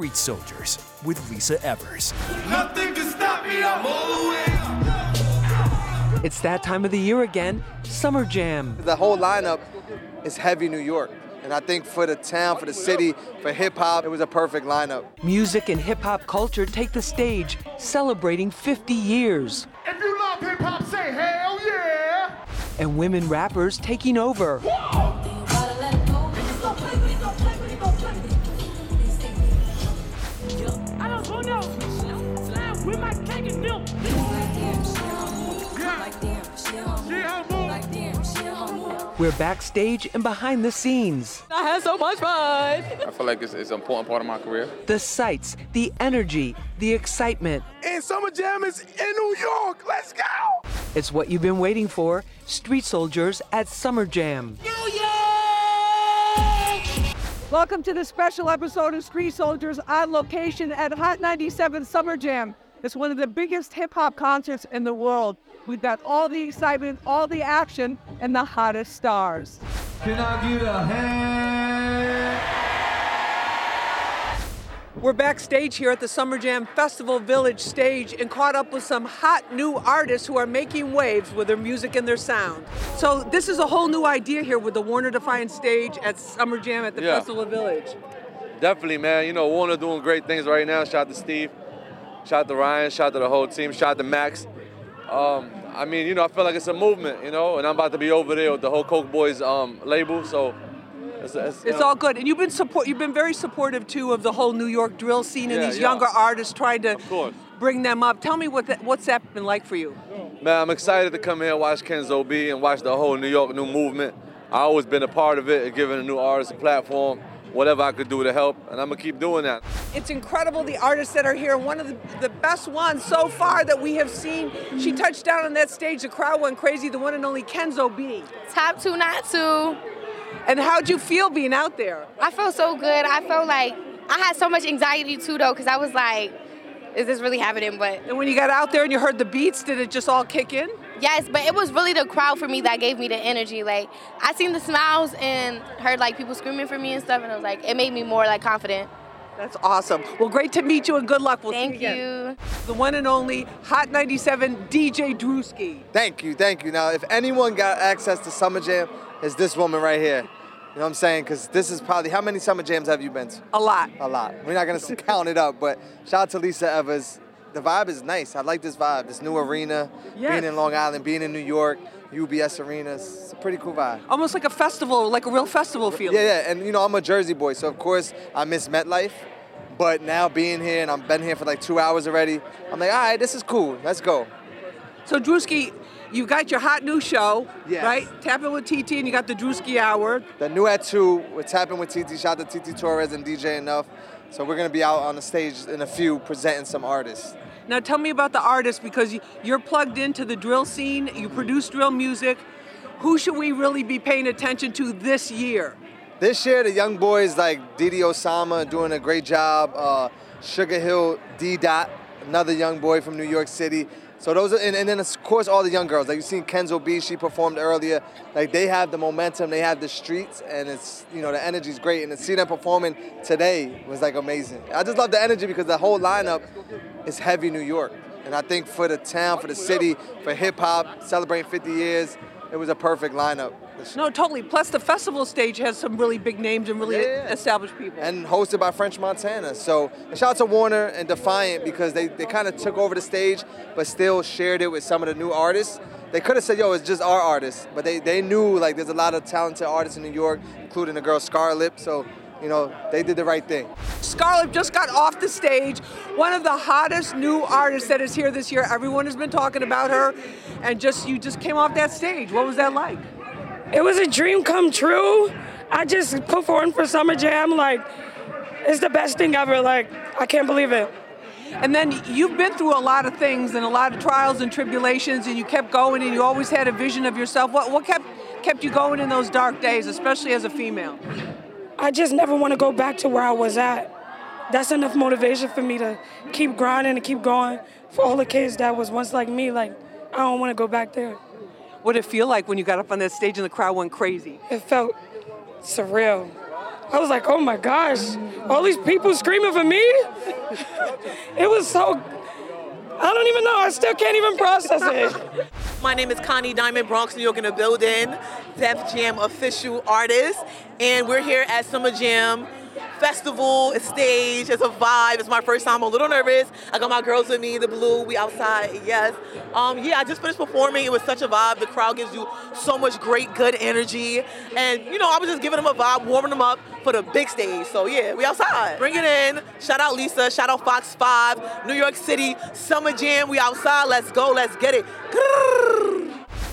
Street Soldiers with Lisa Evers. Nothing can stop me, I'm always. It's that time of the year again, Summer Jam. The whole lineup is heavy New York. And I think for the town, for the city, for hip hop, it was a perfect lineup. Music and hip hop culture take the stage, celebrating 50 years. If you love hip hop, say hell yeah! And women rappers taking over. We're backstage and behind the scenes. I had so much fun. I feel like it's, it's an important part of my career. The sights, the energy, the excitement. And Summer Jam is in New York. Let's go! It's what you've been waiting for. Street Soldiers at Summer Jam. New York! Welcome to the special episode of Street Soldiers on location at Hot 97 Summer Jam. It's one of the biggest hip hop concerts in the world. We've got all the excitement, all the action, and the hottest stars. Can I get a hand? We're backstage here at the Summer Jam Festival Village stage and caught up with some hot new artists who are making waves with their music and their sound. So this is a whole new idea here with the Warner Defiant stage at Summer Jam at the Yeah. Festival Village. Definitely, man. You know, Warner doing great things right now. Shout out to Steve. Shout out to Ryan. Shout out to the whole team. Shout out to Max. Um, I mean, you know, I feel like it's a movement, you know, and I'm about to be over there with the whole Coke Boyz um, label, so it's, it's, It's all good, and you've been support. You've been very supportive too of the whole New York drill scene and Yeah, these yeah. younger artists trying to bring them up. Tell me what that, what's that been like for you? Man, I'm excited to come here watch Kenzo B and watch the whole New York new movement. I always been a part of it and giving a new artist a platform, whatever I could do to help, and I'm gonna keep doing that. It's incredible the artists that are here. One of the, the best ones so far that we have seen. She touched down on that stage. The crowd went crazy. The one and only Kenzo B. Top two, not two. And how'd you feel being out there? I felt so good. I felt like I had so much anxiety too, though, because I was like, is this really happening? But And when you got out there and you heard the beats, did it just all kick in? Yes, but it was really the crowd for me that gave me the energy. Like, I seen the smiles and heard like people screaming for me and stuff, and it was like, it made me more like confident. That's awesome. Well, great to meet you and good luck. We'll see Thank again. you. The one and only Hot 97 DJ Drewski. Thank you, thank you. Now, if anyone got access to Summer Jam, it's this woman right here. You know what I'm saying? Because this is probably, how many Summer Jams have you been to? A lot. A lot. We're not gonna count it up, but shout out to Lisa Evers. The vibe is nice. I like this vibe. This new arena, Yes. being in Long Island, being in New York, UBS Arena. It's a pretty cool vibe. Almost like a festival, like a real festival feeling. Yeah, yeah. And you know, I'm a Jersey boy, so of course I miss MetLife. But now being here and I've been here for like two hours already, I'm like, all right, this is cool. Let's go. So Drewski, you got your hot new show, Yes. right? Tapping with TT, and you got the Drewski Hour. The new at two, we're tapping with TT. Shout out to TT Torrez and DJ Enuff. So we're gonna be out on the stage in a few presenting some artists. Now tell me about the artists because you- you're plugged into the drill scene. You produce drill music. Who should we really be paying attention to this year? This year, the young boys like DD Osama doing a great job. Uh, Sugar Hill D Dot, another young boy from New York City. So those are, and, and then of course all the young girls. Like you've seen Kenzo B, she performed earlier. Like they have the momentum, they have the streets, and it's you know the energy's great. And to see them performing today was like amazing. I just love the energy because the whole lineup is heavy New York. And I think for the town, for the city, for hip hop, celebrating 50 years, it was a perfect lineup. No, totally. Plus, the festival stage has some really big names and really Yeah, yeah, established people. and hosted by French Montana. So shout out to Warner and Defiant because they, they kind of took over the stage, but still shared it with some of the new artists. They could have said, yo, it's just our artists, but they, they knew like there's a lot of talented artists in New York, including the girl Scarlett. So, you know, they did the right thing. Scarlett just got off the stage. One of the hottest new artists that is here this year. Everyone has been talking about her, and just you just came off that stage. What was that like? It was a dream come true. I just performed for Summer Jam. Like, it's the best thing ever. Like, I can't believe it. And then you've been through a lot of things and a lot of trials and tribulations, and you kept going, and you always had a vision of yourself. What what kept kept you going in those dark days, especially as a female? I just never want to go back to where I was at. That's enough motivation for me to keep grinding and keep going. For all the kids that was once like me, like, I don't want to go back there. What did it feel like when you got up on that stage and the crowd went crazy? It felt surreal. I was like, oh my gosh, all these people screaming for me. it was so. I don't even know. I still can't even process it. My name is Connie Diamond, Bronx, New York, in the building. Def Jam official artist, and we're here at Summer Jam festival, stage, it's a vibe. It's my first time. I'm a little nervous. I got my girls with me, the blue, we outside, yes. Um, yeah, I just finished performing. It was such a vibe. The crowd gives you so much great, good energy. And, you know, I was just giving them a vibe, warming them up for the big stage. So, yeah, we outside. Bring it in. Shout out Lisa. Shout out Fox 5. New York City, Summer Jam. We outside. Let's go. Let's get it.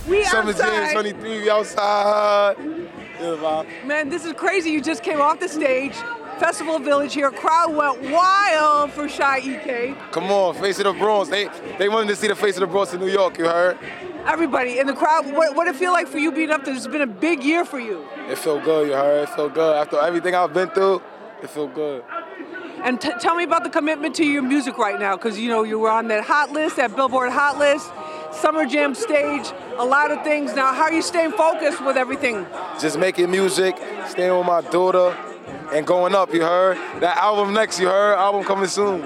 We outside. Summer outside. Jam 23, we outside. Yeah, Man, this is crazy. You just came off the stage. Festival Village here. Crowd went wild for Sha EK. Come on, face of the Bronx. They they wanted to see the face of the Bronx in New York, you heard? Everybody in the crowd, what, what it feel like for you being up there? It's been a big year for you. It felt good, you heard? It felt good. After everything I've been through, it felt good. And t- tell me about the commitment to your music right now, because you know you were on that hot list, that Billboard hot list, Summer Jam stage, a lot of things. Now, how are you staying focused with everything? Just making music, staying with my daughter, and going up, you heard? That album next, you heard? Album coming soon.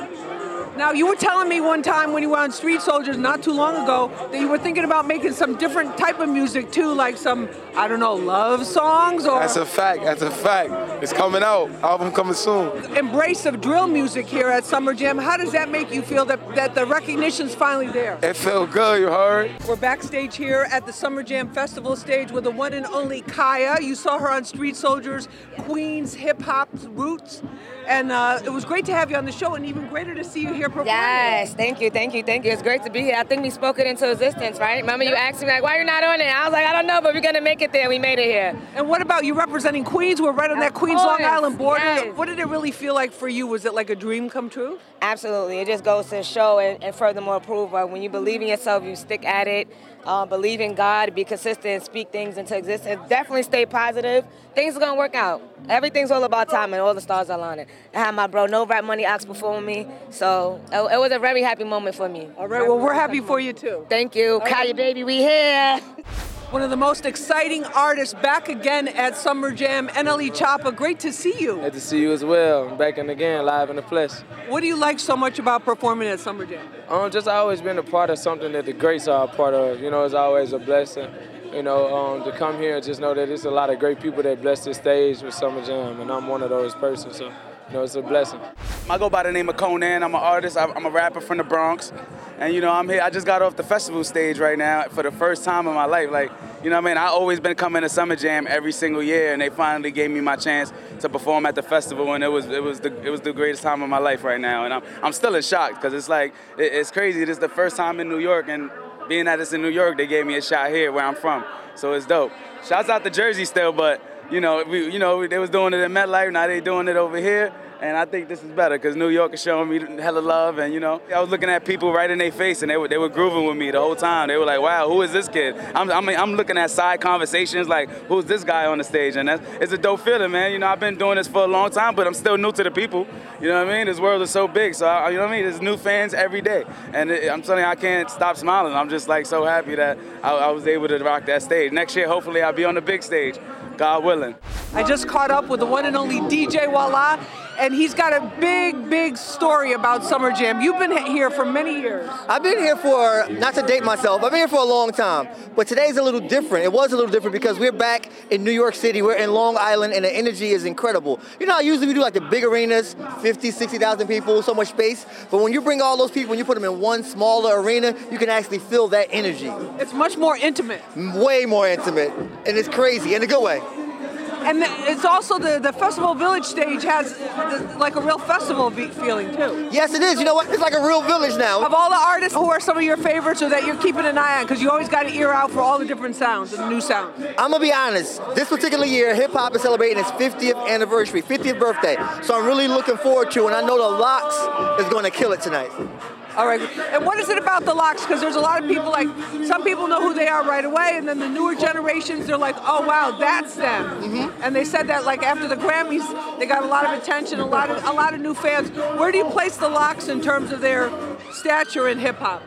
Now, you were telling me one time when you were on Street Soldiers not too long ago that you were thinking about making some different type of music too, like some, I don't know, love songs or That's a fact, that's a fact. It's coming out. Album coming soon. embrace of drill music here at Summer Jam. How does that make you feel that, that the recognition's finally there? It felt good, you heard? We're backstage here at the Summer Jam Festival stage with the one and only Kaya. You saw her on Street Soldiers, Queens hip hop roots. And uh, it was great to have you on the show, and even greater to see you here performing. Yes, thank you, thank you, thank you. It's great to be here. I think we spoke it into existence, right? Remember you asked me like, why you're not on it? I was like, I don't know, but we're gonna make it there. We made it here. And what about you representing Queens? We're right on that Of Queens Long Island border. yes. What did it really feel like for you? Was it like a dream come true? Absolutely. It just goes to show and, and furthermore prove uh, when you believe in yourself, you stick at it, uh, believe in God, be consistent, speak things into existence. Definitely stay positive. Things are gonna work out. Everything's all about time and all the stars are aligning. I had my bro No Rap Money Ox before me, so it, it was a very happy moment for me. All right, well, we're happy for you too. Thank you. Kaya baby, we here. One of the most exciting artists back again at Summer Jam, NLE Choppa. Great to see you. Good to see you as well. I'm back in again, live in the flesh. What do you like so much about performing at Summer Jam? Um, just always been a part of something that the greats are a part of. You know, it's always a blessing. You know, um, to come here and just know that there's a lot of great people that bless this stage with Summer Jam, and I'm one of those persons. So, you know, it's a blessing. I go by the name of Conan. I'm an artist. I'm a rapper from the Bronx, and you know I'm here. I just got off the festival stage right now for the first time in my life. Like, you know, what I mean, I always been coming to Summer Jam every single year, and they finally gave me my chance to perform at the festival, and it was it was the it was the greatest time of my life right now, and I'm I'm still in shock because it's like it, it's crazy. This is the first time in New York, and being that it's in New York, they gave me a shot here where I'm from, so it's dope. Shouts out to Jersey still, but you know, we, you know, they was doing it in MetLife, now they doing it over here. And I think this is better because New York is showing me hella love. And, you know, I was looking at people right in their face and they were, they were grooving with me the whole time. They were like, wow, who is this kid? I'm, I'm, I'm looking at side conversations like, who's this guy on the stage? And that's, it's a dope feeling, man. You know, I've been doing this for a long time, but I'm still new to the people. You know what I mean? This world is so big. So, I, you know what I mean? There's new fans every day. And it, I'm telling you, I can't stop smiling. I'm just like so happy that I, I was able to rock that stage. Next year, hopefully, I'll be on the big stage. God willing. I just caught up with the one and only DJ Wallah, and he's got a big, big story about Summer Jam. You've been here for many years. I've been here for, not to date myself, I've been here for a long time. But today's a little different. It was a little different because we're back in New York City. We're in Long Island, and the energy is incredible. You know how usually we do like the big arenas, 50, 60,000 people, so much space. But when you bring all those people, when you put them in one smaller arena, you can actually feel that energy. It's much more intimate. Way more intimate. And it's crazy in a good way. And it's also the, the Festival Village stage has the, like a real festival feeling too. Yes, it is. You know what? It's like a real village now. Of all the artists, who are some of your favorites or that you're keeping an eye on? Because you always got an ear out for all the different sounds and new sounds. I'm gonna be honest. This particular year, hip hop is celebrating its 50th anniversary, 50th birthday. So I'm really looking forward to, and I know the LOX is going to kill it tonight. All right. And what is it about the LOX? Because there's a lot of people like some people know who they are right away, and then the newer generations they're like, oh wow, that's them. Mm-hmm. And they said that like after the Grammys, they got a lot of attention, a lot of a lot of new fans. Where do you place the LOX in terms of their stature in hip hop?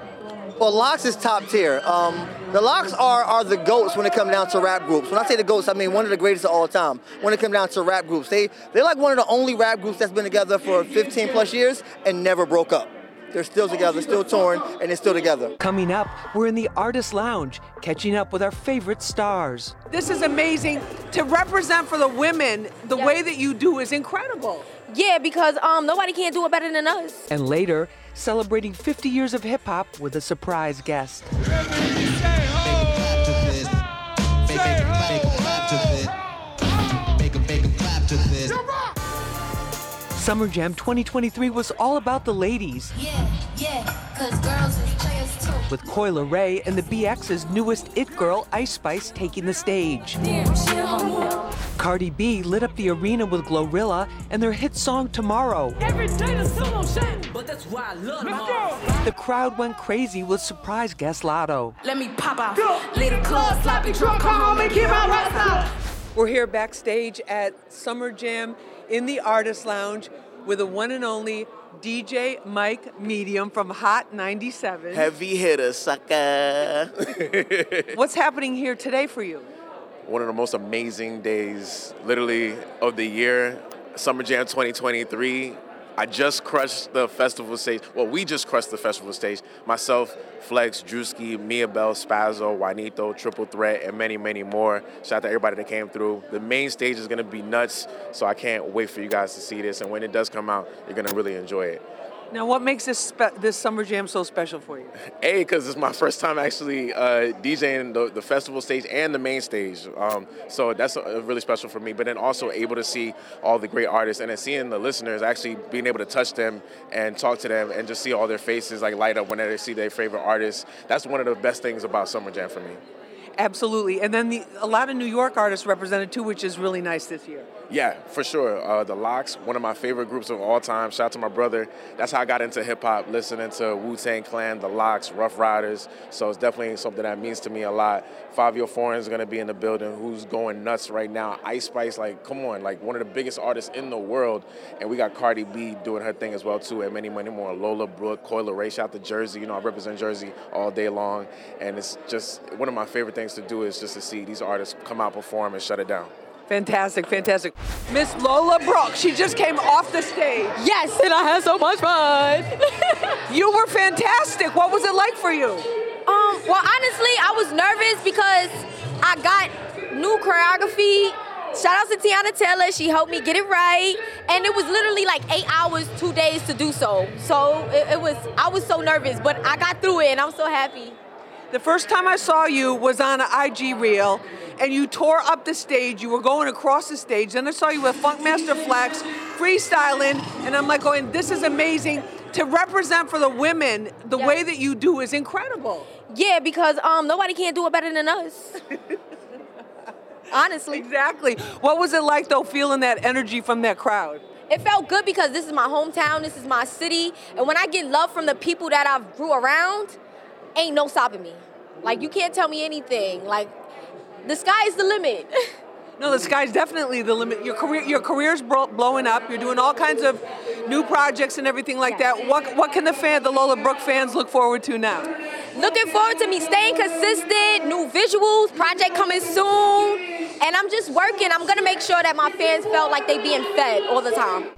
Well, LOX is top tier. Um, The LOX are are the goats when it comes down to rap groups. When I say the goats, I mean one of the greatest of all time. When it comes down to rap groups, they they're like one of the only rap groups that's been together for 15 plus years and never broke up. They're still together, still torn, and they're still together. Coming up, we're in the Artist Lounge, catching up with our favorite stars. This is amazing. To represent for the women the way that you do is incredible. Yeah, because um nobody can do it better than us. And later, celebrating 50 years of hip hop with a surprise guest. Summer Jam 2023 was all about the ladies. Yeah, yeah, cause girls is players too. With Coi Leray and the BX's newest It Girl, Ice Spice, taking the stage. Damn, she a homo. Cardi B lit up the arena with Glorilla and their hit song Tomorrow. Every day the sun won't shine, but that's why I love. The crowd went crazy with surprise guest Latto. Let me pop out. Little club, sloppy drunk, come home and keep my rocks out. We're here backstage at Summer Jam in the Artist Lounge with the one and only DJ Mike Medium from Hot 97. Heavy hitter, sucker. What's happening here today for you? One of the most amazing days, literally, of the year. Summer Jam 2023. I just crushed the festival stage. Well, we just crushed the festival stage. Myself, Flex, Drewski, Mia Bell, Spazzo, Juanito, Triple Threat, and many, many more. Shout out to everybody that came through. The main stage is gonna be nuts, so I can't wait for you guys to see this. And when it does come out, you're gonna really enjoy it. Now, what makes this spe- this Summer Jam so special for you? A, because it's my first time actually uh, DJing the, the festival stage and the main stage. Um, so that's uh, really special for me. But then also able to see all the great artists and then seeing the listeners, actually being able to touch them and talk to them and just see all their faces like light up whenever they see their favorite artists. That's one of the best things about Summer Jam for me. Absolutely. And then the, a lot of New York artists represented too, which is really nice this year. Yeah, for sure. Uh, the LOX, one of my favorite groups of all time. Shout out to my brother. That's how I got into hip hop, listening to Wu Tang Clan, The LOX, Ruff Ryders. So it's definitely something that means to me a lot. Fivio Foreign is going to be in the building, who's going nuts right now. Ice Spice, like, come on, like one of the biggest artists in the world. And we got Cardi B doing her thing as well, too, and many, many more. Lola Brooke, Coi Leray, shout out to Jersey. You know, I represent Jersey all day long. And it's just one of my favorite things to do is just to see these artists come out, perform, and shut it down. Fantastic, fantastic. Miss Lola Brooke, she just came off the stage. Yes, and I had so much fun. you were fantastic. What was it like for you? Um, well, honestly, I was nervous because I got new choreography. Shout out to Teyana Taylor. She helped me get it right. And it was literally like eight hours, two days to do so. So it, it was, I was so nervous, but I got through it and I'm so happy. The first time I saw you was on an IG reel, and you tore up the stage. You were going across the stage. Then I saw you with Funkmaster Flex, freestyling, and I'm like going, this is amazing. To represent for the women the way that you do is incredible. Yeah, because um nobody can do it better than us. Honestly. Exactly. What was it like though, feeling that energy from that crowd? It felt good because this is my hometown, this is my city, and when I get love from the people that I've grew around, ain't no stopping me. Like you can't tell me anything. Like the sky is the limit. No, the sky's definitely the limit. Your career, your career's bro- blowing up. You're doing all kinds of new projects and everything like that. What, what can the fan, the Lola Brooke fans, look forward to now? Looking forward to me staying consistent, new visuals, project coming soon, and I'm just working. I'm gonna make sure that my fans felt like they being fed all the time.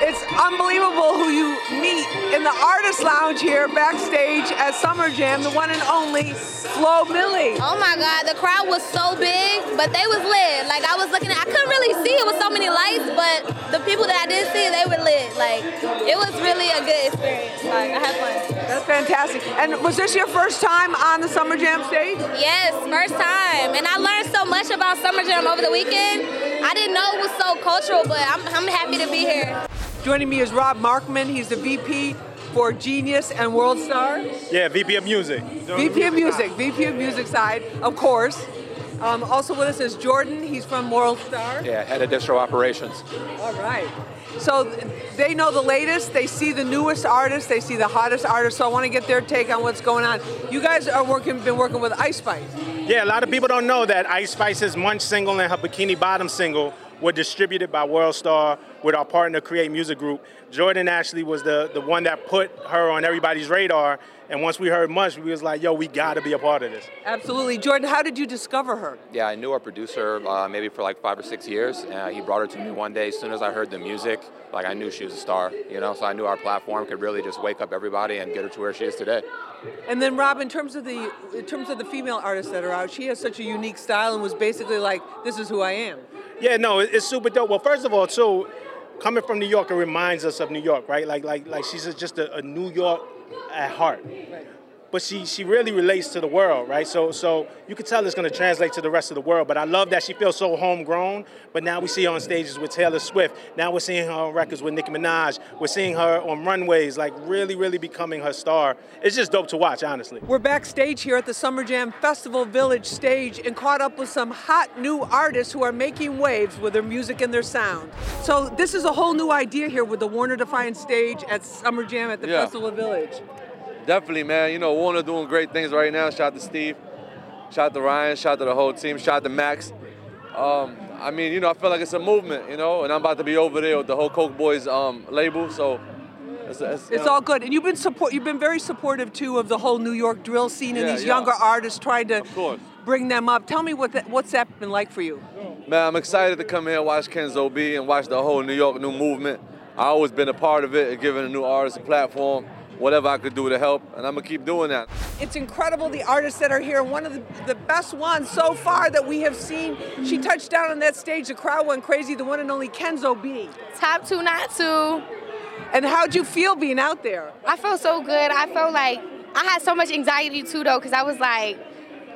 It's unbelievable who you meet in the artist lounge here backstage at Summer Jam, the one and only Flo Milli. Oh my God, the crowd was so big, but they was lit. Like I was looking at, I couldn't really see it with so many lights, but the people that I did see, they were lit. Like it was really a good experience. Like I had fun. That's fantastic. And was this your first time on the Summer Jam stage? Yes, first time. And I learned so much about Summer Jam over the weekend. I didn't know it was so cultural, but I'm, I'm happy to be here. Joining me is Rob Markman. He's the VP for Genius and World Star. Yeah, VP of Music. VP of Music, VP of Music side, of course. Um, also with us is Jordan. He's from World Star. Yeah, head of distro operations. All right. So they know the latest. They see the newest artists. They see the hottest artists. So I want to get their take on what's going on. You guys are working, been working with Ice Spice. Yeah, a lot of people don't know that Ice Spice's Munch single and her Bikini Bottom single were distributed by World Star with our partner Create Music Group. Jordan Ashley was the, the one that put her on everybody's radar. And once we heard Munch, we was like, yo, we gotta be a part of this. Absolutely. Jordan, how did you discover her? Yeah, I knew our producer uh, maybe for like five or six years. Uh, he brought her to me one day. As soon as I heard the music, like I knew she was a star, you know. So I knew our platform could really just wake up everybody and get her to where she is today. And then Rob, in terms of the in terms of the female artists that are out, she has such a unique style and was basically like, "This is who I am." Yeah, no, it's super dope. Well, first of all, too, coming from New York, it reminds us of New York, right? Like, like, like she's just a, a New York at heart. Right but she she really relates to the world, right? So so you can tell it's going to translate to the rest of the world. But I love that she feels so homegrown. But now we see her on stages with Taylor Swift. Now we're seeing her on records with Nicki Minaj. We're seeing her on runways, like really really becoming her star. It's just dope to watch, honestly. We're backstage here at the Summer Jam Festival Village stage and caught up with some hot new artists who are making waves with their music and their sound. So this is a whole new idea here with the Warner Defiant stage at Summer Jam at the Yeah. Festival Village. Definitely, man. You know, Warner doing great things right now. Shout out to Steve. Shout out to Ryan. Shout out to the whole team. Shout out to Max. Um, I mean, you know, I feel like it's a movement, you know, and I'm about to be over there with the whole Coke Boyz um, label, so it's, it's, It's all good, and you've been support. You've been very supportive too of the whole New York drill scene and Yeah, these yeah. younger artists trying to bring them up. Tell me what that, what's that been like for you? Man, I'm excited to come here watch Kenzo B and watch the whole New York new movement. I always been a part of it giving a new artist a platform, whatever I could do to help, and I'm gonna keep doing that. It's incredible the artists that are here. One of the, the best ones so far that we have seen. She touched down on that stage. The crowd went crazy. The one and only Kenzo B. Top two, not two. And how'd you feel being out there? I felt so good. I felt like I had so much anxiety too, though, because I was like,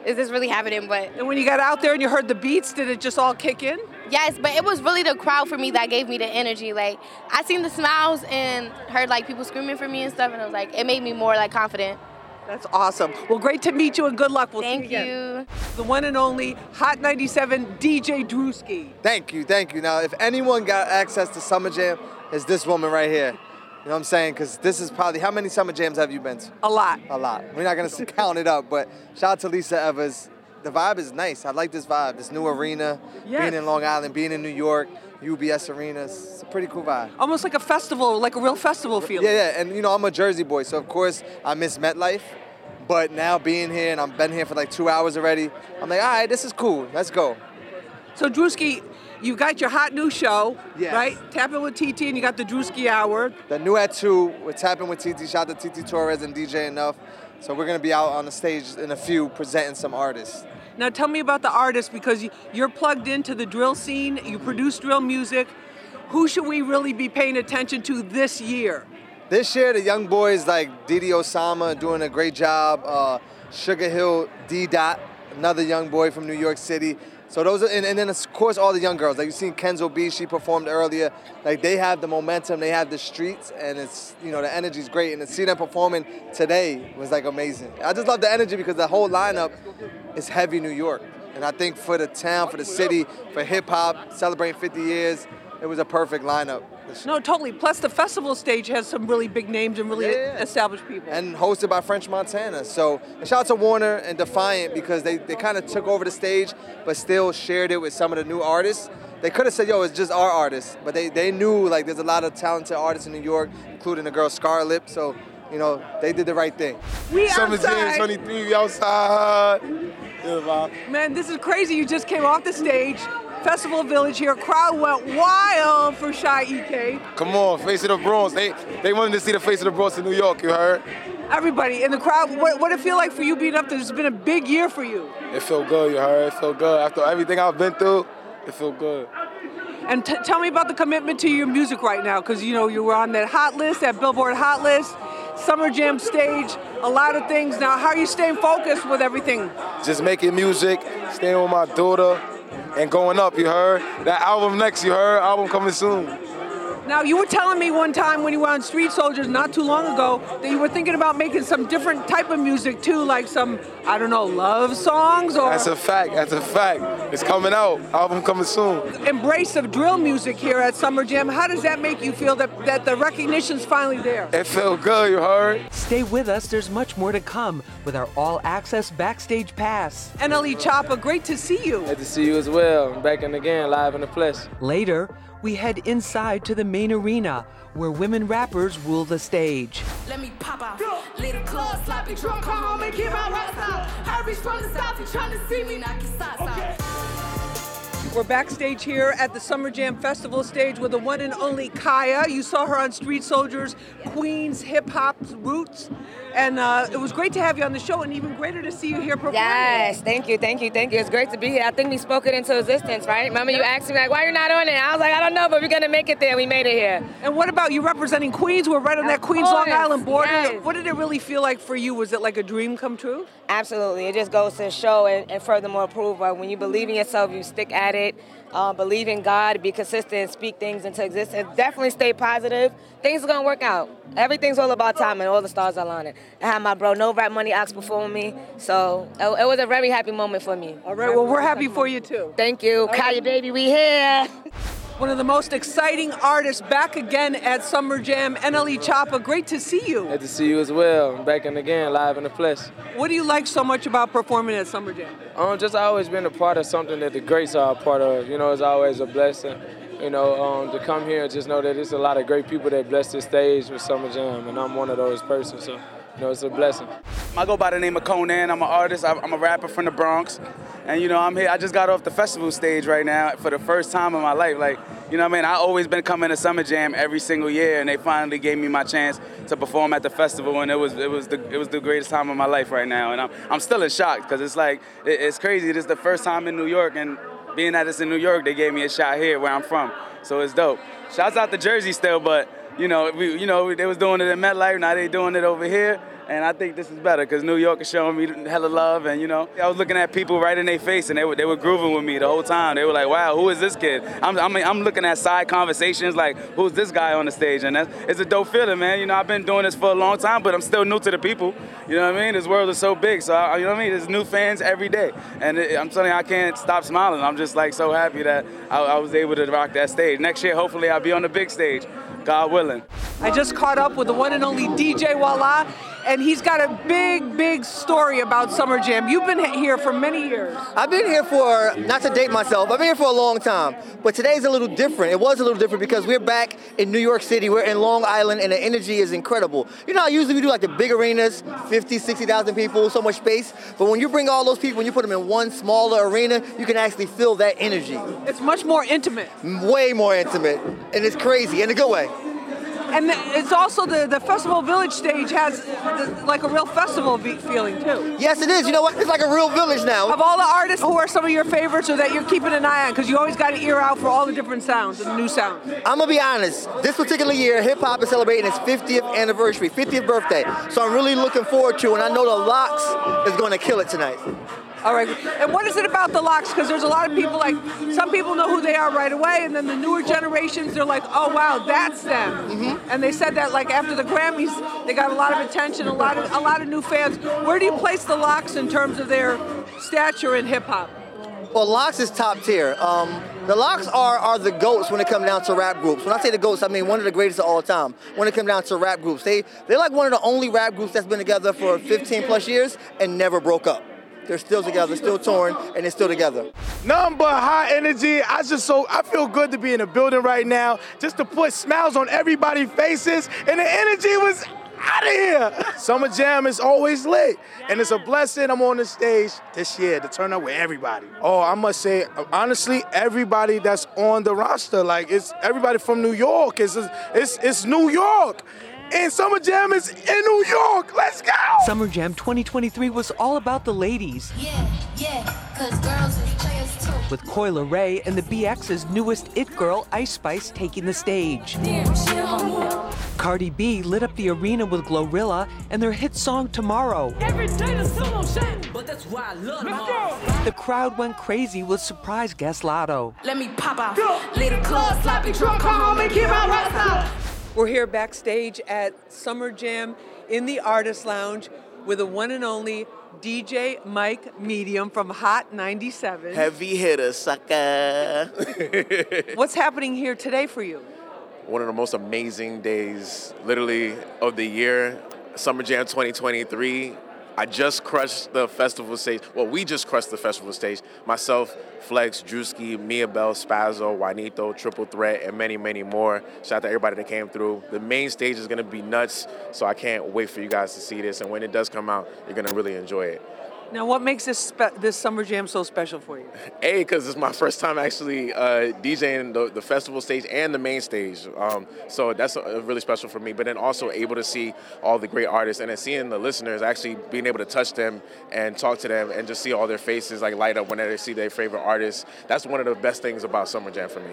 is this really happening? But And when you got out there and you heard the beats, did it just all kick in? Yes, but it was really the crowd for me that gave me the energy. Like I seen the smiles and heard like people screaming for me and stuff, and it was like it made me more like confident. That's awesome. Well, great to meet you and good luck. We'll Thank see you. Again. The one and only Hot 97 DJ Drewski. Thank you, thank you. Now, if anyone got access to Summer Jam, it's this woman right here. You know what I'm saying? Because this is probably, how many Summer Jams have you been to? A lot. A lot. We're not going to count it up, but shout out to Lisa Evers. The vibe is nice. I like this vibe, this new arena, Yes. being in Long Island, being in New York, UBS Arena. It's a pretty cool vibe. Almost like a festival, like a real festival feeling. Yeah, yeah, and you know I'm a Jersey boy, so of course I miss MetLife. But now being here and I've been here for like two hours already, I'm like, all right, this is cool. Let's go. So Drewski, you got your hot new show, Yes. right? Tapping with TT, and you got the Drewski Hour. The new at two, we're tapping with TT. Shout out to TT Torrez and DJ Enuff. So we're gonna be out on the stage in a few presenting some artists. Now tell me about the artists because you- you're plugged into the drill scene. You produce drill music. Who should we really be paying attention to this year? This year, the young boys like DD Osama doing a great job. Uh, Sugar Hill D Dot, another young boy from New York City. So those are, and, and then of course all the young girls. Like you seen Kenzo B, she performed earlier. Like they have the momentum, they have the streets, and it's you know the energy's great. And to see them performing today was like amazing. I just love the energy because the whole lineup is heavy New York. And I think for the town, for the city, for hip hop, celebrating 50 years, it was a perfect lineup. No, totally. Plus, the festival stage has some really big names and really established people. and hosted by French Montana. So and shout out to Warner and Defiant because they, they kind of took over the stage, but still shared it with some of the new artists. They could have said, yo, it's just our artists, but they, they knew like there's a lot of talented artists in New York, including the girl Scarlett. So, you know, they did the right thing. We Summer Jam outside. 23, we outside. Yeah, man. Man, this is crazy. You just came off the stage. Festival Village here. Crowd went wild for Sha EK. Come on, face of the Bronx. They they wanted to see the face of the Bronx in New York, you heard? Everybody in the crowd. What what it feel like for you being up there? It's been a big year for you. It felt good, you heard? It felt good. After everything I've been through, it felt good. And t- tell me about the commitment to your music right now, because you know you were on that hot list, that Billboard hot list, Summer Jam stage, a lot of things. Now, how are you staying focused with everything? Just making music, staying with my daughter, and going up, you heard? That album next, you heard? Album coming soon. Now, you were telling me one time when you were on Street Soldiers not too long ago that you were thinking about making some different type of music too, like some, I don't know, love songs or. That's a fact. That's a fact. It's coming out. Album coming soon. Embrace of drill music here at Summer Jam. How does that make you feel that, that the recognition's finally there? It felt good, you heard? Stay with us, there's much more to come with our all access backstage pass. NLE Choppa, great to see you. Good to see you as well. I'm back in again, live in the flesh. Later, we head inside to the main arena where women rappers rule the stage. Let me pop out. Little club, sloppy drunk, come home and get my rocks out. Harry's from the south, he trying to see me knock his socks out. We're backstage here at the Summer Jam Festival stage with the one and only Kaya. You saw her on Street Soldiers, Queens hip hop roots. And uh, it was great to have you on the show, and even greater to see you here performing. Yes, thank you, thank you, thank you. It's great to be here. I think we spoke it into existence, right? Remember you asked me like, why you're not on it? I was like, I don't know, but we're gonna make it there. We made it here. And what about you representing Queens? We're right on that Of Queens Long Island border. yes. What did it really feel like for you? Was it like a dream come true? Absolutely. It just goes to show and, and furthermore prove uh, when you believe in yourself, you stick at it, uh, believe in God, be consistent, speak things into existence. Definitely stay positive. Things are going to work out. Everything's all about time and all the stars are aligning. I had my bro No Rap Money Ox perform me, so it, it was a very happy moment for me. All right, well, we're happy for you too. Thank you. Kaya, baby, we here. One of the most exciting artists back again at Summer Jam, NLE Choppa. Great to see you. Good to see you as well. I'm back in again, live in the flesh. What do you like so much about performing at Summer Jam? Um, just always been a part of something that the greats are a part of. You know, it's always a blessing. You know, um, to come here and just know that there's a lot of great people that bless this stage with Summer Jam, and I'm one of those persons. So, you know, it's a blessing. I go by the name of Conan. I'm an artist. I'm I'm a rapper from the Bronx, and you know I'm here. I just got off the festival stage right now for the first time in my life. Like, you know, what I mean, I always been coming to Summer Jam every single year, and they finally gave me my chance to perform at the festival, and it was it was the it was the greatest time of my life right now, and I'm I'm still in shock because it's like it, it's crazy. This is the first time in New York, and being that it's in New York, they gave me a shot here where I'm from, so it's dope. Shouts out to Jersey still, but you know, we, you know, they was doing it in MetLife, now they doing it over here. And I think this is better because New York is showing me hella love. And, you know, I was looking at people right in their face and they were, they were grooving with me the whole time. They were like, wow, who is this kid? I'm, I'm, I'm looking at side conversations like, who's this guy on the stage? And that's, it's a dope feeling, man. You know, I've been doing this for a long time, but I'm still new to the people. You know what I mean? This world is so big. So, I, you know what I mean? There's new fans every day. And it, I'm telling you, I can't stop smiling. I'm just like so happy that I, I was able to rock that stage. Next year, hopefully, I'll be on the big stage, God willing. I just caught up with the one and only DJ Wallah, and he's got a big, big story about Summer Jam. You've been here for many years. I've been here for, not to date myself, I've been here for a long time. But today's a little different. It was a little different because we're back in New York City. We're in Long Island and the energy is incredible. You know how usually we do like the big arenas, 50, 60,000 people, so much space. But when you bring all those people and you put them in one smaller arena, you can actually feel that energy. It's much more intimate. Way more intimate. And it's crazy in a good way. And it's also the, the Festival Village stage has the, like a real festival feeling too. Yes, it is. You know what? It's like a real village now. Of all the artists, who are some of your favorites or that you're keeping an eye on? Because you always got an ear out for all the different sounds and new sounds. I'm gonna be honest. This particular year, hip hop is celebrating its 50th anniversary, 50th birthday. So I'm really looking forward to, and I know the LOX is going to kill it tonight. All right. And what is it about the LOX? Because there's a lot of people like some people know who they are right away, and then the newer generations they're like, oh wow, that's them. And they said that like after the Grammys, they got a lot of attention, a lot of a lot of new fans. Where do you place the LOX in terms of their stature in hip hop? Well, LOX is top tier. Um, the LOX are, are the goats when it comes down to rap groups. When I say the goats, I mean one of the greatest of all time. When it comes down to rap groups, they they're like one of the only rap groups that's been together for 15 plus years and never broke up. They're still together, still torn, and they're still together. Nothing but high energy. I just so I feel good to be in the building right now, just to put smiles on everybody's faces, and the energy was out of here. Summer Jam is always lit, and it's a blessing. I'm on the stage this year to turn up with everybody. Oh, I must say, honestly, everybody that's on the roster, like it's everybody from New York. It's it's it's New York. And Summer Jam is in New York. Let's go. Summer Jam 2023 was all about the ladies. Yeah, yeah, cause girls is players too. with Coi Leray and the BX's newest It Girl, Ice Spice, taking the stage. Cardi B lit up the arena with Glorilla and their hit song Tomorrow. Every day the sun don't shine, but that's why I love Let's go. The crowd went crazy with surprise guest Latto. Let me pop out. Little club, sloppy drunk, come home and keep my rocks out. We're here backstage at Summer Jam in the Artist Lounge with the one and only DJ Mike Medium from Hot 97. Heavy hitter, sucker. What's happening here today for you? One of the most amazing days, literally, of the year. Summer Jam 2023. I just crushed the festival stage. Well, we just crushed the festival stage. Myself, Flex, Drewski, Mia Bell, Spazzo, Juanito, Triple Threat, and many, many more. Shout out to everybody that came through. The main stage is gonna be nuts, so I can't wait for you guys to see this. And when it does come out, you're gonna really enjoy it. Now, what makes this spe- this Summer Jam so special for you? A, because it's my first time actually uh, DJing the, the festival stage and the main stage. Um, so that's uh, really special for me. But then also able to see all the great artists and then seeing the listeners, actually being able to touch them and talk to them and just see all their faces like light up whenever they see their favorite artists. That's one of the best things about Summer Jam for me.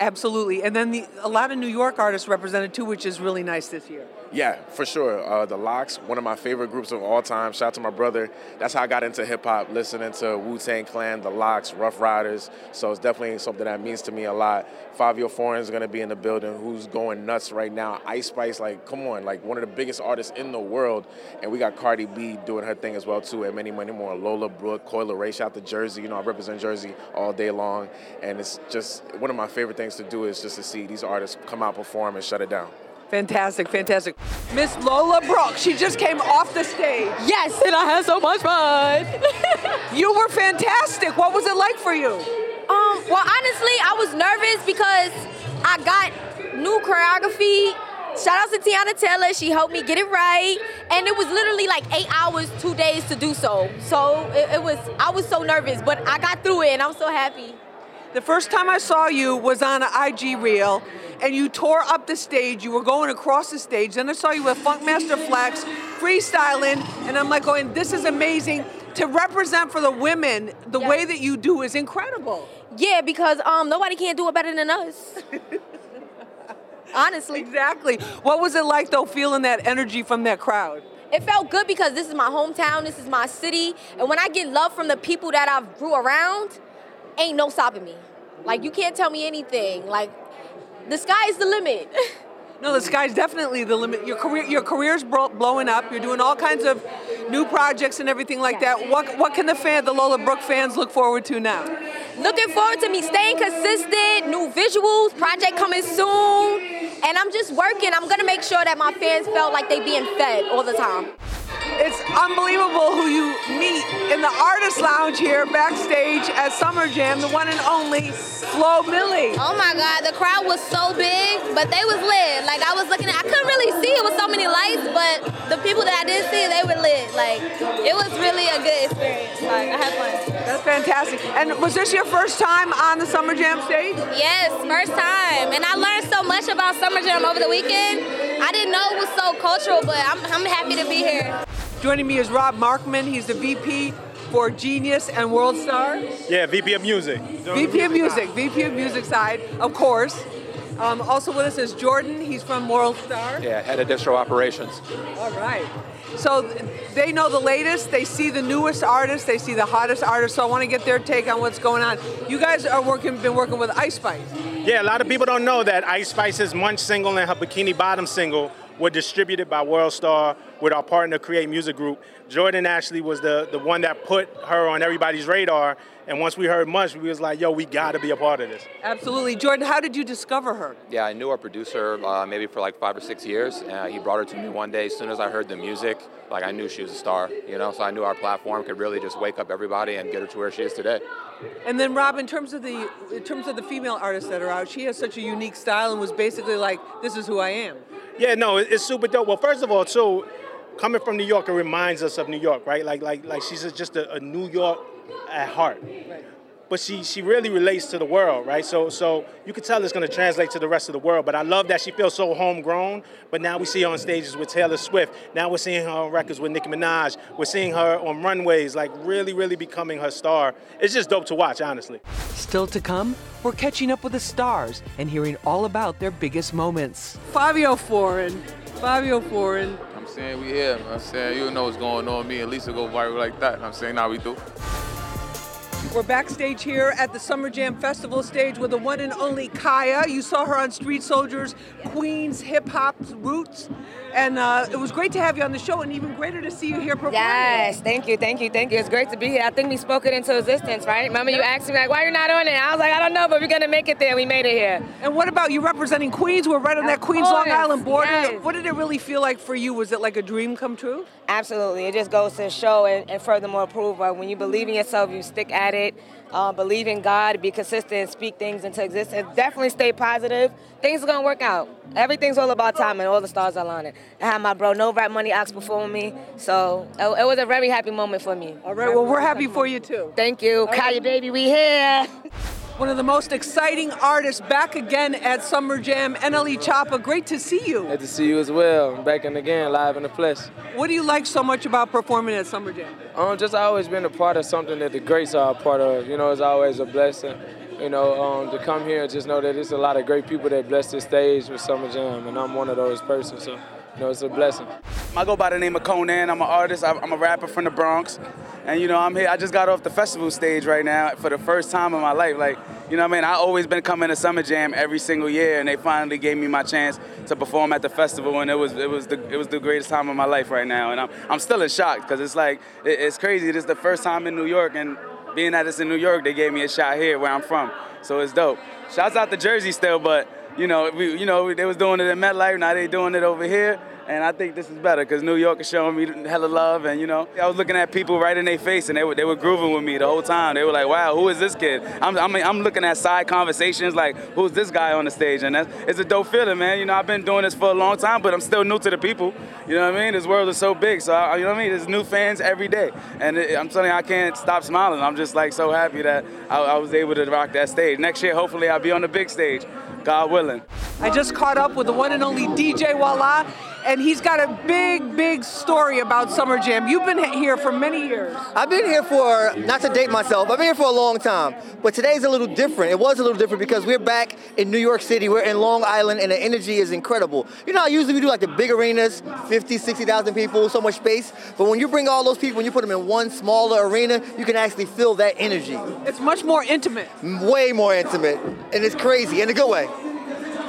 Absolutely. And then the, a lot of New York artists represented too, which is really nice this year. Yeah, for sure. Uh, the LOX, one of my favorite groups of all time. Shout out to my brother. That's how I got into hip hop, listening to Wu Tang Clan, The LOX, Ruff Ryders. So it's definitely something that means to me a lot. Fivio Foreign is going to be in the building, who's going nuts right now. Ice Spice, like, come on, like one of the biggest artists in the world. And we got Cardi B doing her thing as well, too, and many, many more. Lola Brooke, Coi Leray, shout out to Jersey. You know, I represent Jersey all day long. And it's just one of my favorite things to do is just to see these artists come out, perform, and shut it down. Fantastic, fantastic. Miss Lola Brooke, she just came off the stage. Yes, and I had so much fun. you were fantastic. What was it like for you? Um, well, honestly, I was nervous because I got new choreography. Shout out to Teyana Taylor. She helped me get it right. And it was literally like eight hours, two days to do so. So it, it was, I was so nervous, but I got through it and I'm so happy. The first time I saw you was on an IG reel, and you tore up the stage. You were going across the stage. Then I saw you with Funkmaster Flex, freestyling, and I'm like going, this is amazing. To represent for the women the Yes. way that you do is incredible. Yeah, because um, nobody can't do it better than us. Honestly. Exactly. What was it like though, feeling that energy from that crowd? It felt good because this is my hometown, this is my city, and when I get love from the people that I've grew around, ain't no stopping me. Like you can't tell me anything. Like the sky is the limit. No, the sky's definitely the limit. Your career, your career's bro- blowing up. You're doing all kinds of new projects and everything like that. What, what can the fan, the Lola Brooke fans, look forward to now? Looking forward to me staying consistent, new visuals, project coming soon, and I'm just working. I'm gonna make sure that my fans felt like they being fed all the time. It's unbelievable who you meet in the artist lounge here backstage at Summer Jam, the one and only Flo Milli. Oh my God, the crowd was so big, but they was lit. Like I was looking at, I couldn't really see it with so many lights, but the people that I did see, they were lit. Like it was really a good experience. Like I had fun. That's fantastic. And was this your first time on the Summer Jam stage? Yes, first time. And I learned so much about Summer Jam over the weekend. I didn't know it was so cultural, but I'm, I'm happy to be here. Joining me is Rob Markman. He's the VP for Genius and World Star. Yeah, VP of Music. VP of Music, VP of Music side, of course. Um, also with us is Jordan. He's from World Star. Yeah, head of distro operations. All right. So th- they know the latest. They see the newest artists. They see the hottest artists. So I want to get their take on what's going on. You guys are working, been working with Ice Spice. Yeah, a lot of people don't know that Ice Spice's Munch single and her Bikini Bottom single were distributed by World Star with our partner Create Music Group. Jordan actually was the, the one that put her on everybody's radar. And once we heard Munch, we was like, yo, we gotta be a part of this. Absolutely. Jordan, how did you discover her? Yeah, I knew our producer uh, maybe for like five or six years. Uh, he brought her to me one day. As soon as I heard the music, like I knew she was a star, you know. So I knew our platform could really just wake up everybody and get her to where she is today. And then Rob, in terms of the in terms of the female artists that are out, she has such a unique style and was basically like, "This is who I am." Yeah, no, it's super dope. Well, first of all, too, coming from New York, it reminds us of New York, right? Like, like, like she's just a, a New York at heart. But she she really relates to the world, right? So so you can tell it's gonna translate to the rest of the world. But I love that she feels so homegrown. But now we see her on stages with Taylor Swift. Now we're seeing her on records with Nicki Minaj. We're seeing her on runways, like really, really becoming her star. It's just dope to watch, honestly. Still to come, we're catching up with the stars and hearing all about their biggest moments. Fivio Foreign. Fivio Foreign. I'm saying we here. I'm saying you know what's going on. Me and Lisa go viral like that. I'm saying now we do. We're backstage here at the Summer Jam Festival stage with the one and only Kaya. You saw her on Street Soldiers, Queens hip hop roots. And uh, it was great to have you on the show, and even greater to see you here performing. Yes, thank you, thank you, thank you. It's great to be here. I think we spoke it into existence, right? Remember you asked me like, why you're not on it? I was like, I don't know, but we're gonna make it there. We made it here. And what about you representing Queens? We're right on that Queens Long Island border. yes. What did it really feel like for you? Was it like a dream come true? Absolutely. It just goes to show and, and furthermore prove uh, when you believe in yourself, you stick at it, uh, believe in God, be consistent, speak things into existence. Definitely stay positive. Things are going to work out. Everything's all about time and all the stars are aligning. I had my bro No Rap Money Ox before me, so it, it was a very happy moment for me. All right, well, we're happy for you too. Thank you. Kaya, baby, we here. One of the most exciting artists back again at Summer Jam, NLE Choppa. Great to see you. Good to see you as well. I'm back in again, live in the flesh. What do you like so much about performing at Summer Jam? Um, just always been a part of something that the greats are a part of. You know, it's always a blessing. You know, um, to come here and just know that there's a lot of great people that bless this stage with Summer Jam, and I'm one of those persons. So, you know, it's a blessing. I go by the name of Conan. I'm an artist. I'm I'm a rapper from the Bronx, and you know I'm here. I just got off the festival stage right now for the first time in my life. Like you know what I mean. I always been coming to Summer Jam every single year, and they finally gave me my chance to perform at the festival, and it was it was the it was the greatest time of my life right now. And I'm I'm still in shock because it's like it, it's crazy. This is the first time in New York, and being that it's in New York, they gave me a shot here where I'm from. So it's dope. Shouts out to Jersey still, but you know, we, you know, they was doing it in MetLife, now they doing it over here. And I think this is better because New York is showing me hella love, and you know, I was looking at people right in their face, and they were they were grooving with me the whole time. They were like, "Wow, who is this kid?" I'm I'm, I'm looking at side conversations like, "Who's this guy on the stage?" And that's it's a dope feeling, man. You know, I've been doing this for a long time, but I'm still new to the people. You know what I mean? This world is so big, so I, you know what I mean. There's new fans every day, and it, I'm telling you, I can't stop smiling. I'm just like so happy that I, I was able to rock that stage. Next year, hopefully, I'll be on the big stage, God willing. I just caught up with the one and only DJ Wallah, and he's got a big, big story about Summer Jam. You've been here for many years. I've been here for, not to date myself, I've been here for a long time. But today's a little different. It was a little different because we're back in New York City. We're in Long Island, and the energy is incredible. You know how usually we do like the big arenas, 50, 60,000 people, so much space. But when you bring all those people, when you put them in one smaller arena, you can actually feel that energy. It's much more intimate. Way more intimate. And it's crazy in a good way.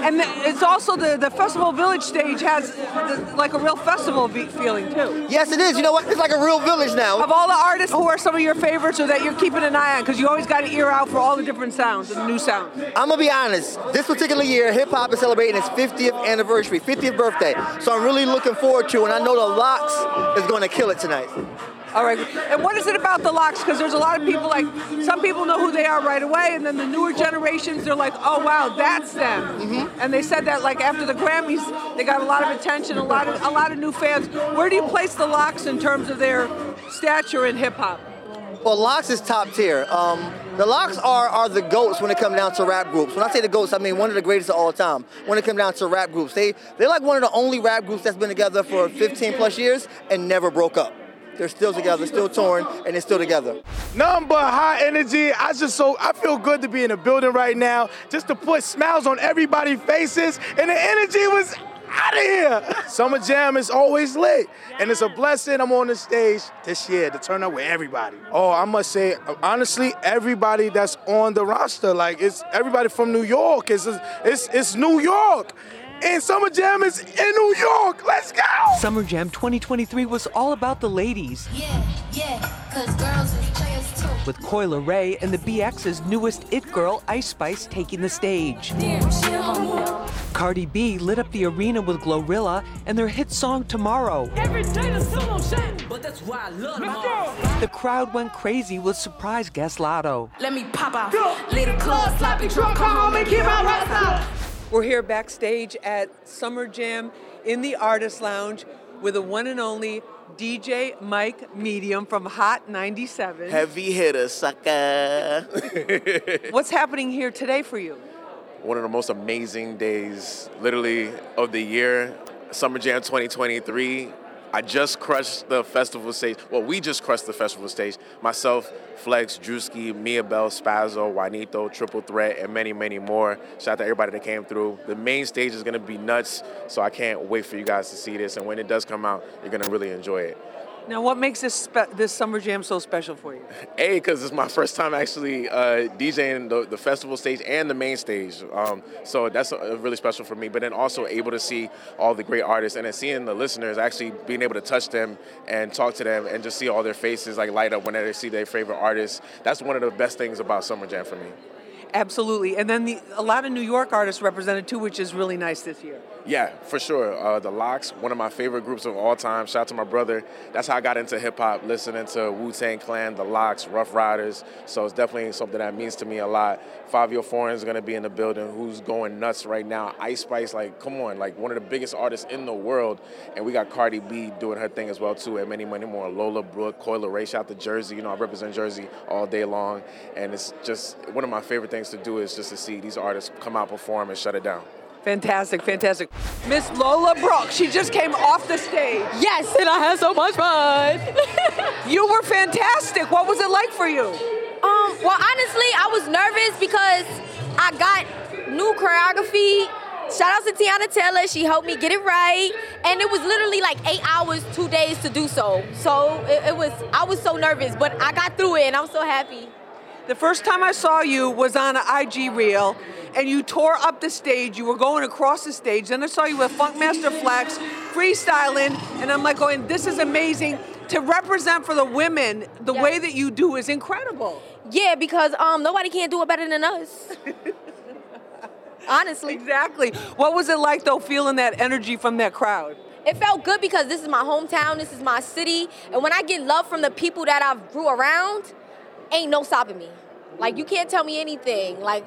And the- it's also the, the Festival Village stage has the, like a real festival feeling too. Yes, it is. You know what? It's like a real village now. Of all the artists, who are some of your favorites or that you're keeping an eye on? Because you always got an ear out for all the different sounds and new sounds. I'm gonna be honest. This particular year, hip hop is celebrating its 50th anniversary, 50th birthday. So I'm really looking forward to, and I know the LOX is gonna kill it tonight. All right. And what is it about the LOX? Because there's a lot of people like some people know who they are right away, and then the newer generations they're like, oh wow, that's them. And they said that like after the Grammys, they got a lot of attention, a lot of a lot of new fans. Where do you place the LOX in terms of their stature in hip hop? Well, LOX is top tier. Um, the LOX are, are the goats when it comes down to rap groups. When I say the goats, I mean one of the greatest of all time. When it comes down to rap groups, they they're like one of the only rap groups that's been together for 15 plus years and never broke up. They're still together, they're still torn, and they're still together. Nothing but high energy. I just so I feel good to be in the building right now, just to put smiles on everybody's faces, and the energy was out of here. Summer Jam is always lit, and it's a blessing. I'm on the stage this year to turn up with everybody. Oh, I must say, honestly, everybody that's on the roster, like it's everybody from New York. It's it's it's New York. And Summer Jam is in New York. Let's go. Summer Jam 2023 was all about the ladies. Yeah, yeah, cause girls is players too. With Coi Leray and the BX's newest it girl, Ice Spice, taking the stage. Damn, she a homie. Cardi B lit up the arena with Glorilla and their hit song Tomorrow. Every day the solo shit, but that's why I love them. The crowd went crazy with surprise guest Latto. Let me pop out. Little club, sloppy drunk, come home and keep my rocks out. We're here backstage at Summer Jam in the Artist Lounge with the one and only DJ Mike Medium from Hot 97. Heavy hitter, sucker. What's happening here today for you? One of the most amazing days, literally, of the year. Summer Jam 2023. I just crushed the festival stage. Well, we just crushed the festival stage. Myself, Flex, Drewski, Mia Bell, Spazzo, Juanito, Triple Threat, and many, many more. Shout out to everybody that came through. The main stage is gonna be nuts, so I can't wait for you guys to see this. And when it does come out, you're gonna really enjoy it. Now, what makes this spe- this summer jam so special for you? A, because it's my first time actually uh, DJing the, the festival stage and the main stage. Um, so that's uh, really special for me. But then also able to see all the great artists and then seeing the listeners actually being able to touch them and talk to them and just see all their faces like light up whenever they see their favorite artists. That's one of the best things about Summer Jam for me. Absolutely. And then the, a lot of New York artists represented too, which is really nice this year. Yeah, for sure. Uh, the LOX, one of my favorite groups of all time. Shout out to my brother. That's how I got into hip hop, listening to Wu Tang Clan, The LOX, Ruff Ryders. So it's definitely something that means to me a lot. Fivio Foreign is going to be in the building, who's going nuts right now. Ice Spice, like, come on, like one of the biggest artists in the world. And we got Cardi B doing her thing as well, too, and many, many more. Lola Brooke, Coi Leray, shout out to Jersey. You know, I represent Jersey all day long. And it's just one of my favorite things to do is just to see these artists come out, perform, and shut it down. Fantastic, fantastic. Miss Lola Brooke, she just came off the stage. Yes, and I had so much fun. you were fantastic. What was it like for you? Um, well, honestly, I was nervous because I got new choreography. Shout out to Teyana Taylor. She helped me get it right. And it was literally like eight hours, two days to do so. So it, it was, I was so nervous, but I got through it and I'm so happy. The first time I saw you was on an IG reel, and you tore up the stage. You were going across the stage. Then I saw you with Funkmaster Flex, freestyling, and I'm like going, this is amazing. To represent for the women, the Yes. way that you do is incredible. Yeah, because um, nobody can do it better than us. Honestly. Exactly. What was it like though, feeling that energy from that crowd? It felt good because this is my hometown, this is my city, and when I get love from the people that I've grew around, ain't no stopping me. Like you can't tell me anything. Like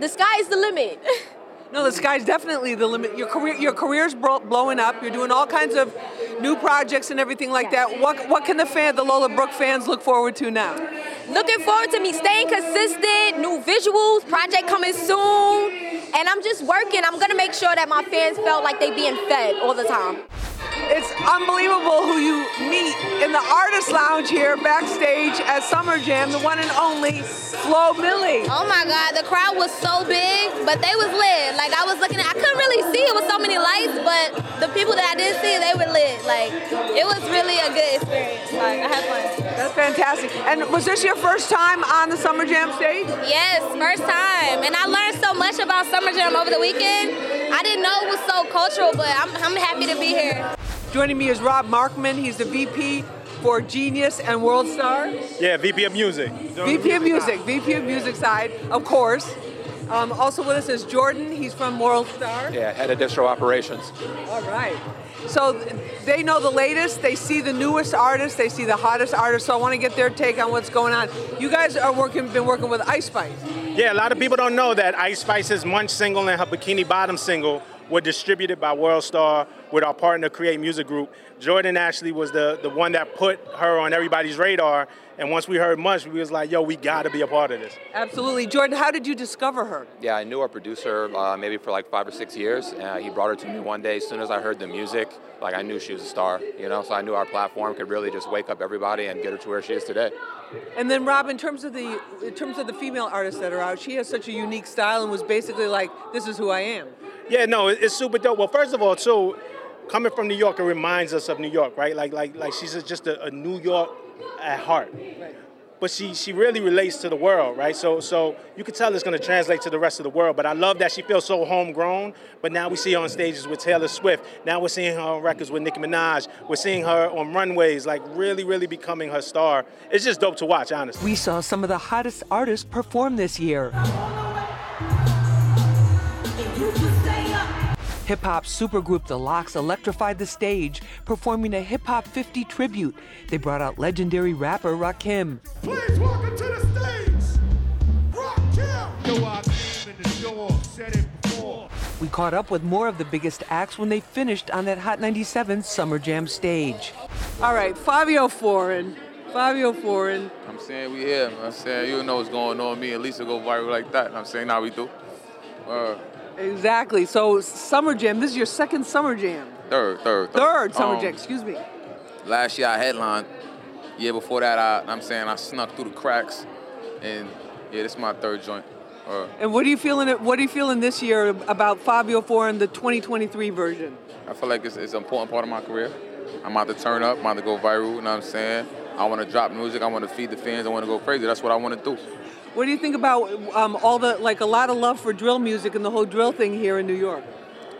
the sky is the limit. No, the sky's definitely the limit. Your career, your career's bro- blowing up. You're doing all kinds of new projects and everything like that. What, what can the fan, the Lola Brooke fans, look forward to now? Looking forward to me staying consistent, new visuals, project coming soon, and I'm just working. I'm gonna make sure that my fans felt like they being fed all the time. It's unbelievable who you meet in the artist lounge here backstage at Summer Jam, the one and only Flo Milli. Oh my God, the crowd was so big, but they was lit. Like I was looking at, I couldn't really see it with so many lights, but the people that I did see, they were lit. Like it was really a good experience. Like I had fun. That's fantastic. And was this your first time on the Summer Jam stage? Yes, first time. And I learned so much about Summer Jam over the weekend. I didn't know it was so cultural, but I'm, I'm happy to be here. Joining me is Rob Markman. He's the VP for Genius and World Star. Yeah, VP of Music. VP of Music, VP of Music side, of course. Um, also with us is Jordan. He's from World Star. Yeah, head of distro operations. All right. So they know the latest. They see the newest artists. They see the hottest artists. So I want to get their take on what's going on. You guys are working, been working with Ice Spice. Yeah, a lot of people don't know that Ice Spice's Munch single and her Bikini Bottom single were distributed by World Star with our partner Create Music Group. Jordan actually was the, the one that put her on everybody's radar. And once we heard Munch, we was like, yo, we gotta be a part of this. Absolutely. Jordan, how did you discover her? Yeah, I knew our producer uh, maybe for like five or six years. Uh, he brought her to me one day. As soon as I heard the music, like I knew she was a star, you know. So I knew our platform could really just wake up everybody and get her to where she is today. And then Rob, in terms of the in terms of the female artists that are out, she has such a unique style and was basically like, "This is who I am." Yeah, no, it's super dope. Well, first of all, too, coming from New York, it reminds us of New York, right? Like, like, like she's just a, a New York at heart. But she she really relates to the world, right? So so you can tell it's gonna translate to the rest of the world. But I love that she feels so homegrown. But now we see her on stages with Taylor Swift. Now we're seeing her on records with Nicki Minaj. We're seeing her on runways, like really, really becoming her star. It's just dope to watch, honestly. We saw some of the hottest artists perform this year. Hip hop supergroup The LOX electrified the stage, performing a Hip Hop 50 tribute. They brought out legendary rapper Rakim. Please welcome to the stage, Rakim. Yo, I came in the door, said it before. We caught up with more of the biggest acts when they finished on that Hot 97 Summer Jam stage. All right, Fivio Foreign. Fivio Foreign. I'm saying we here. I'm saying you know what's going on. Me and Lisa go viral like that. I'm saying now we do. Uh, Exactly. So Summer Jam. This is your second Summer Jam. Third, third, third. Third Summer Um, Jam, excuse me. Last year I headlined. Year before that, I, I'm saying I snuck through the cracks, and yeah, this is my third joint. Uh, And what are you feeling? What are you feeling this year about Fivio Foreign the 2023 version? I feel like it's, it's an important part of my career. I'm about to turn up. I'm about to go viral. You know what I'm saying? I want to drop music. I want to feed the fans. I want to go crazy. That's what I want to do. What do you think about um, all the like a lot of love for drill music and the whole drill thing here in New York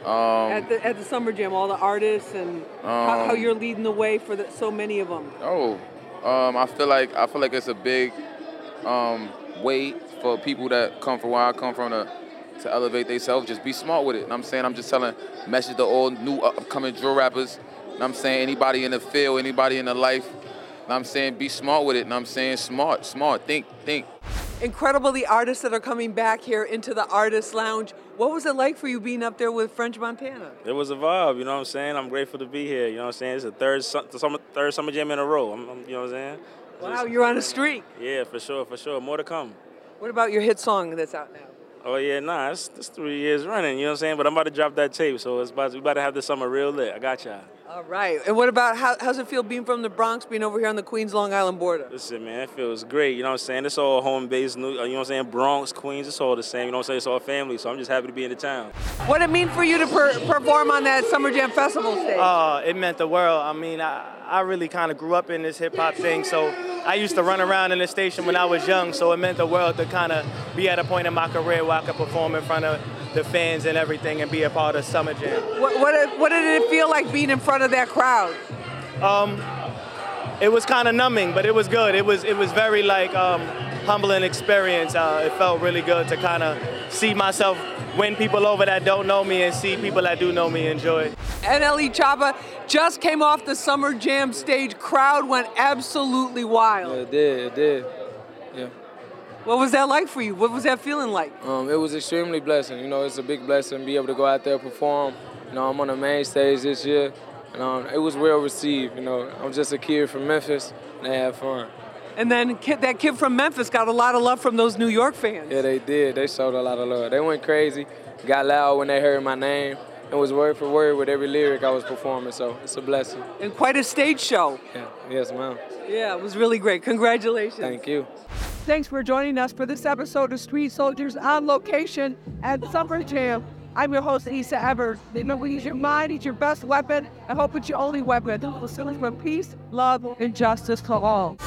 Um, at the at the Summer Jam? All the artists and how, Um, how you're leading the way for the, so many of them. Oh, um, I feel like I feel like it's a big um, way for people that come from where I come from to to elevate themselves. Just be smart with it. And I'm saying I'm just telling message to all new upcoming drill rappers. And I'm saying anybody in the field, anybody in the life. And I'm saying be smart with it. And I'm saying smart, smart. Think, think. Incredible the artists that are coming back here into the Artist Lounge. What was it like for you being up there with French Montana? It was a vibe, you know what I'm saying? I'm grateful to be here, you know what I'm saying? It's the third the summer, third summer jam in a row, I'm, I'm- you know what I'm saying? Wow, you're on a streak. Yeah, for sure, for sure. More to come. What about your hit song that's out now? Oh yeah, nah, it's, it's three years running, you know what I'm saying? But I'm about to drop that tape, so it's about we about to have this summer real lit. I got y'all. All right. And what about how, how's it feel being from the Bronx, being over here on the Queens Long Island border? Listen, man, it feels great. You know what I'm saying? It's all home based. Uh, you know what I'm saying? Bronx, Queens, it's all the same. You know what I'm saying? It's all family. So I'm just happy to be in the town. What did it mean for you to per- perform on that Summer Jam Festival stage? Oh, it meant the world. I mean, I, I really kind of grew up in this hip hop thing, so I used to run around in the station when I was young, so it meant the world to kind of be at a point in my career where I could perform in front of the fans and everything and be a part of Summer Jam. What, what, did- what did it feel like being in front of that crowd? Um, it was kind of numbing, but it was good. It was it was very like um, humbling experience. Uh, it felt really good to kind of see myself win people over that don't know me and see people that do know me enjoy it. NLE Choppa just came off the Summer Jam stage. Crowd went absolutely wild. It did, it did. Yeah. What was that like for you? What was that feeling like? Um, it was extremely blessing. You know, it's a big blessing to be able to go out there and perform. You know, I'm on the main stage this year, and um, it was well received. You know, I'm just a kid from Memphis, and they had fun. And then kid, that kid from Memphis got a lot of love from those New York fans. Yeah, they did. They showed a lot of love. They went crazy, got loud when they heard my name, and was word for word with every lyric I was performing. So it's a blessing. And quite a stage show. Yeah. Yes, ma'am. Yeah, it was really great. Congratulations. Thank you. Thanks for joining us for this episode of Street Soldiers on location at Summer Jam. I'm your host, Lisa Evers. Remember, use your mind, it's your best weapon. I hope it's your only weapon. We'll for peace, love, and justice for all.